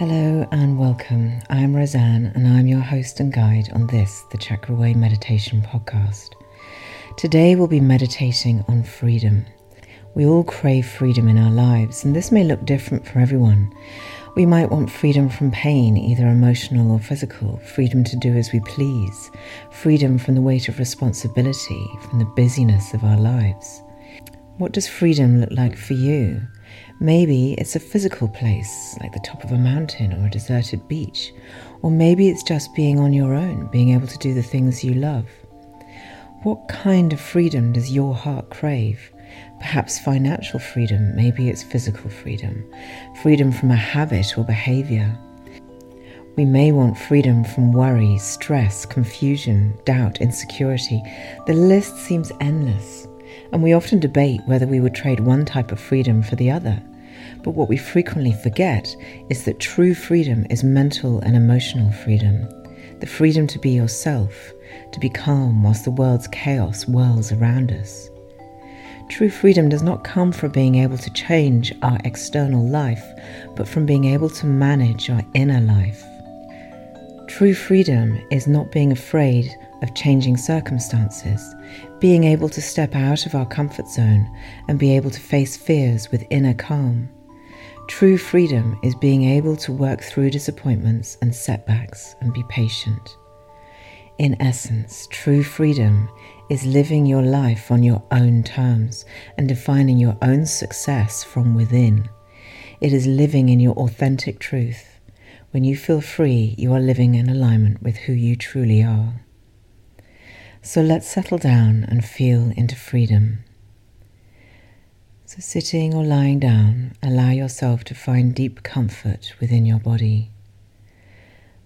Hello and welcome. I'm Rosanne and I'm your host and guide on this, the Chakra Way Meditation Podcast. Today we'll be meditating on freedom. We all crave freedom in our lives, and this may look different for everyone. We might want freedom from pain, either emotional or physical, freedom to do as we please, freedom from the weight of responsibility, from the busyness of our lives. What does freedom look like for you? Maybe it's a physical place, like the top of a mountain or a deserted beach. Or maybe it's just being on your own, being able to do the things you love. What kind of freedom does your heart crave? Perhaps financial freedom, maybe it's physical freedom, freedom from a habit or behavior. We may want freedom from worry, stress, confusion, doubt, insecurity. The list seems endless, and we often debate whether we would trade one type of freedom for the other. But what we frequently forget is that true freedom is mental and emotional freedom. The freedom to be yourself, to be calm whilst the world's chaos whirls around us. True freedom does not come from being able to change our external life, but from being able to manage our inner life. True freedom is not being afraid of changing circumstances, being able to step out of our comfort zone and be able to face fears with inner calm. True freedom is being able to work through disappointments and setbacks and be patient. In essence, true freedom is living your life on your own terms and defining your own success from within. It is living in your authentic truth. When you feel free, you are living in alignment with who you truly are. So let's settle down and feel into freedom. So, sitting or lying down, allow yourself to find deep comfort within your body.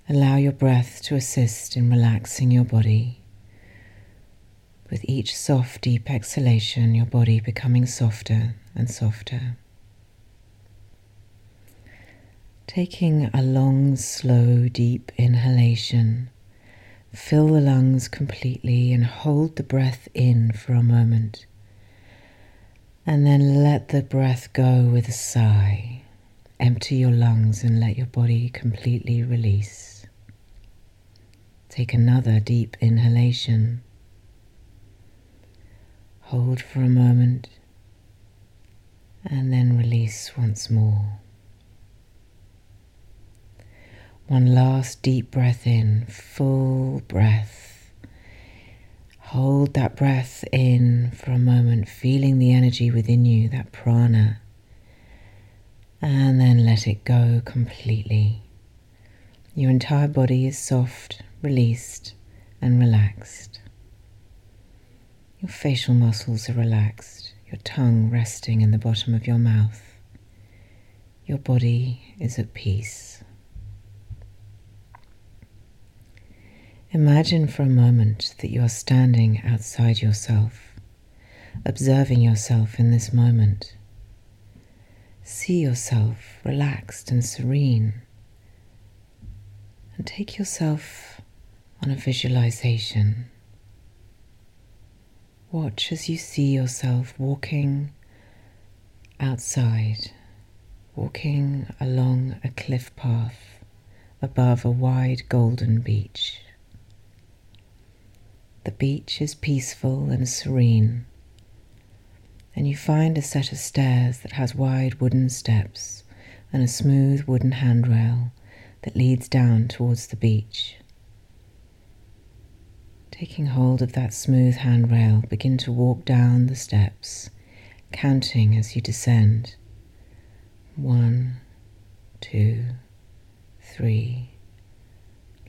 Allow your breath to assist in relaxing your body. With each soft, deep exhalation, your body becoming softer and softer. Taking a long, slow, deep inhalation, fill the lungs completely and hold the breath in for a moment. And then let the breath go with a sigh. Empty your lungs and let your body completely release. Take another deep inhalation. Hold for a moment and then release once more. One last deep breath in, full breath. Hold that breath in for a moment, feeling the energy within you, that prana, and then let it go completely. Your entire body is soft, released, and relaxed. Your facial muscles are relaxed, your tongue resting in the bottom of your mouth. Your body is at peace. Imagine for a moment that you are standing outside yourself, observing yourself in this moment. See yourself relaxed and serene, and take yourself on a visualization. Watch as you see yourself walking outside, walking along a cliff path above a wide golden beach. The beach is peaceful and serene, and you find a set of stairs that has wide wooden steps and a smooth wooden handrail that leads down towards the beach. Taking hold of that smooth handrail, begin to walk down the steps, counting as you descend. One, two, three,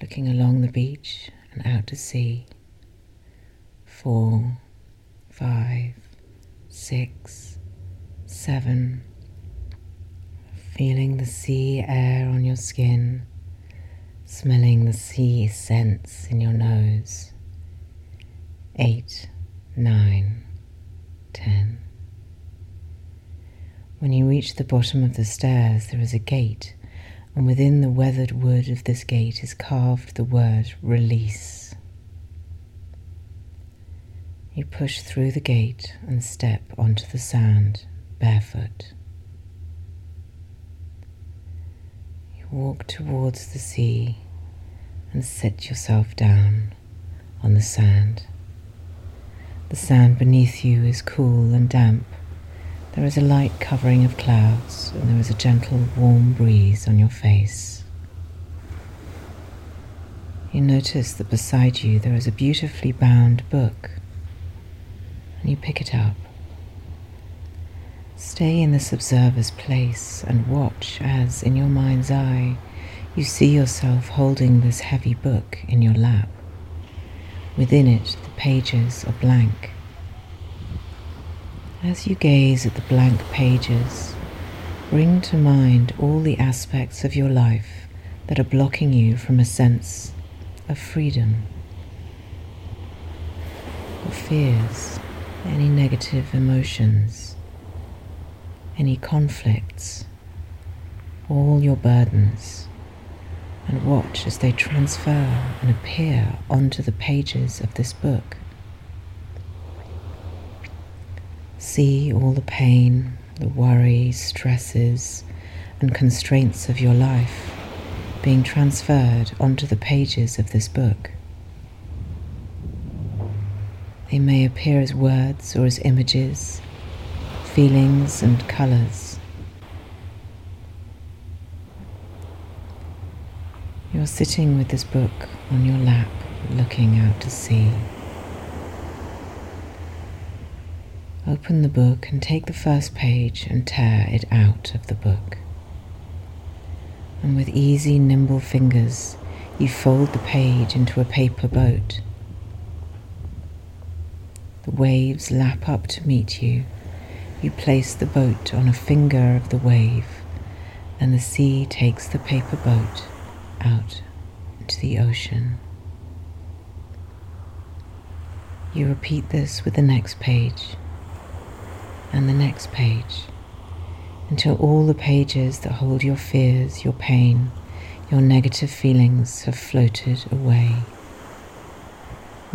looking along the beach and out to sea four, five, six, seven. Feeling the sea air on your skin, smelling the sea scents in your nose. Eight, nine, ten. When you reach the bottom of the stairs, there is a gate, and within the weathered wood of this gate is carved the word release. You push through the gate and step onto the sand barefoot. You walk towards the sea and sit yourself down on the sand. The sand beneath you is cool and damp. There is a light covering of clouds, and there is a gentle, warm breeze on your face. You notice that beside you there is a beautifully bound book, and you pick it up. Stay in this observer's place and watch as, in your mind's eye, you see yourself holding this heavy book in your lap. Within it, the pages are blank. As you gaze at the blank pages, bring to mind all the aspects of your life that are blocking you from a sense of freedom. Your fears, any negative emotions, any conflicts, all your burdens and watch as they transfer and appear onto the pages of this book. See all the pain, the worry, stresses, and constraints of your life being transferred onto the pages of this book. They may appear as words or as images, feelings and colours. You're sitting with this book on your lap, looking out to sea. Open the book and take the first page and tear it out of the book. And with easy, nimble fingers, you fold the page into a paper boat. The waves lap up to meet you. You place the boat on a finger of the wave, and the sea takes the paper boat out into the ocean. You repeat this with the next page and the next page until all the pages that hold your fears, your pain, your negative feelings have floated away.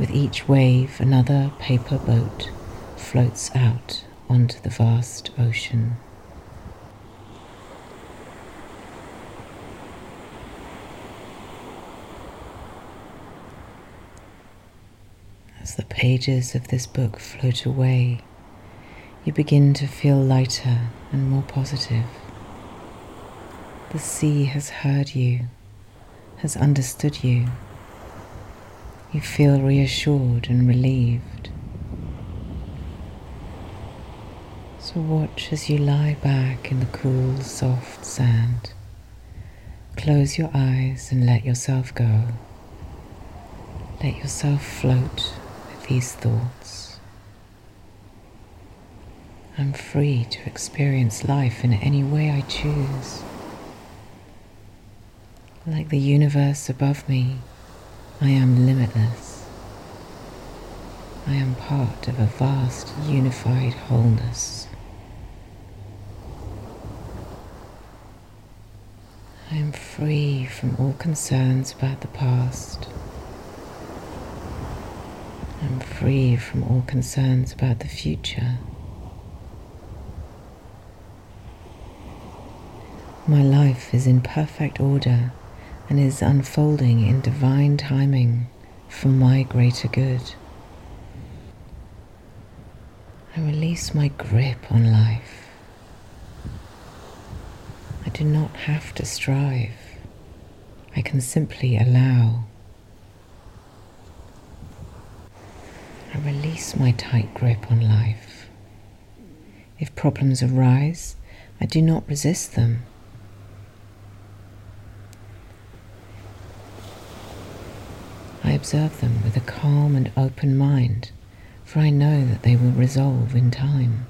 With each wave, another paper boat floats out onto the vast ocean. As the pages of this book float away, you begin to feel lighter and more positive. The sea has heard you, has understood you. You feel reassured and relieved. So watch as you lie back in the cool, soft sand. Close your eyes and let yourself go. Let yourself float with these thoughts. I'm free to experience life in any way I choose. Like the universe above me, I am limitless. I am part of a vast unified wholeness. I am free from all concerns about the past. I'm free from all concerns about the future. My life is in perfect order and is unfolding in divine timing for my greater good. I release my grip on life. I do not have to strive. I can simply allow. I release my tight grip on life. If problems arise, I do not resist them. Observe them with a calm and open mind, for I know that they will resolve in time.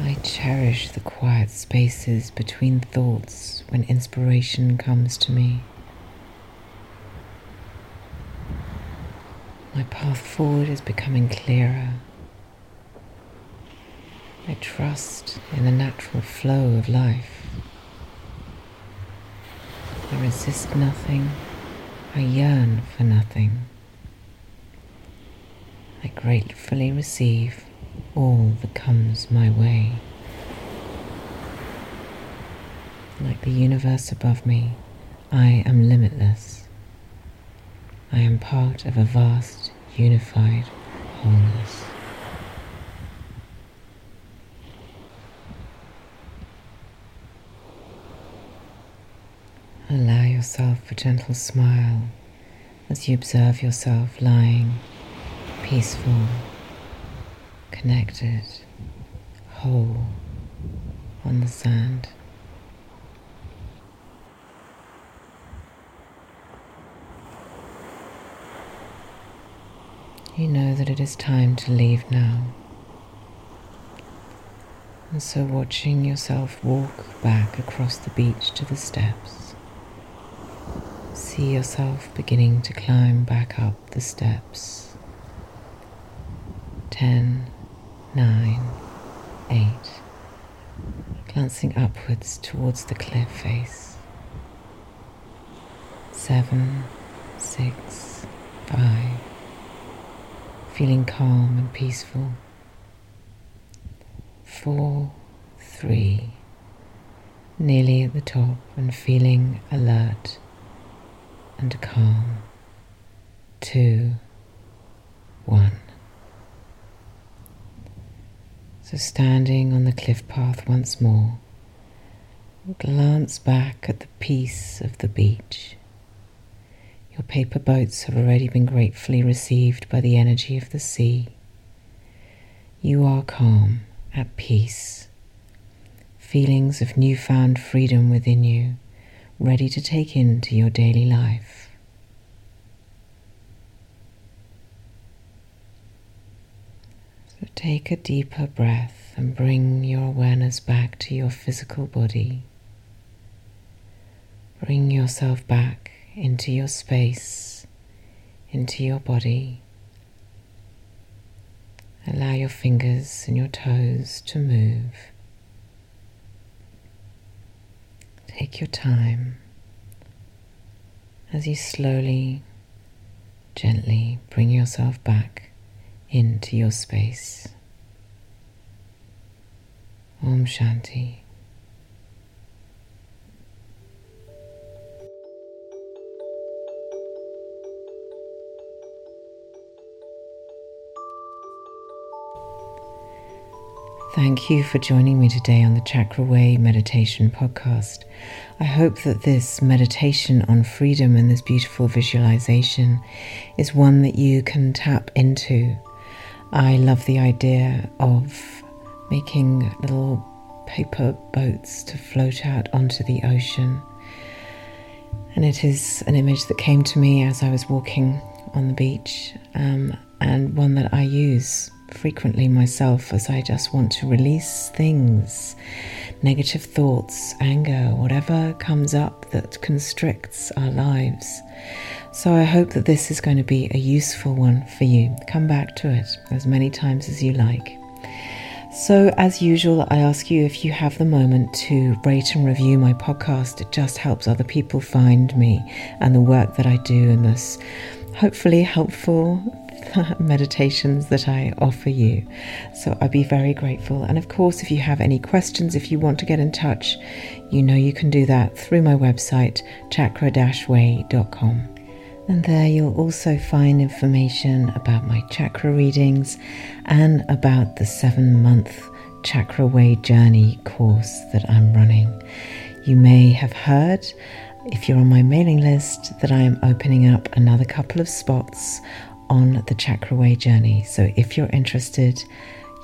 I cherish the quiet spaces between thoughts when inspiration comes to me. My path forward is becoming clearer. I trust in the natural flow of life. I resist nothing. I yearn for nothing. I gratefully receive all that comes my way. Like the universe above me, I am limitless. I am part of a vast, unified wholeness. Allow yourself a gentle smile as you observe yourself lying peaceful, connected, whole on the sand. You know that it is time to leave now. And so, watching yourself walk back across the beach to the steps, see yourself beginning to climb back up the steps. Ten, nine, eight, glancing upwards towards the cliff face. Seven, six, five feeling calm and peaceful. Four, three, nearly at the top and feeling alert and calm. Two, one. So, standing on the cliff path once more, glance back at the peace of the beach. Your paper boats have already been gratefully received by the energy of the sea. You are calm, at peace, feelings of newfound freedom within you, ready to take into your daily life. So take a deeper breath and bring your awareness back to your physical body. Bring yourself back into your space, into your body. Allow your fingers and your toes to move. Take your time as you slowly, gently bring yourself back into your space. Om Shanti. Thank you for joining me today on the Chakra Way Meditation Podcast. I hope that this meditation on freedom and this beautiful visualization is one that you can tap into. I love the idea of making little paper boats to float out onto the ocean. And it is an image that came to me as I was walking on the beach um, and one that I use frequently myself as I just want to release things, negative thoughts, anger, whatever comes up that constricts our lives. So I hope that this is going to be a useful one for you. Come back to it as many times as you like. So, as usual, I ask you if you have the moment to rate and review my podcast. It just helps other people find me and the work that I do in this hopefully helpful meditations that I offer you. So I'd be very grateful. And of course, if you have any questions, if you want to get in touch, you know you can do that through my website, chakra way.com. And there you'll also find information about my chakra readings and about the seven month Chakra Way Journey course that I'm running. You may have heard, if you're on my mailing list, that I am opening up another couple of spots on the Chakra Way journey. So if you're interested,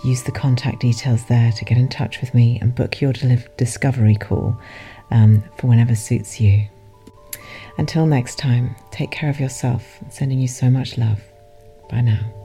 use the contact details there to get in touch with me and book your discovery call um, for whenever suits you. Until next time, take care of yourself. sending you so much love. Bye now.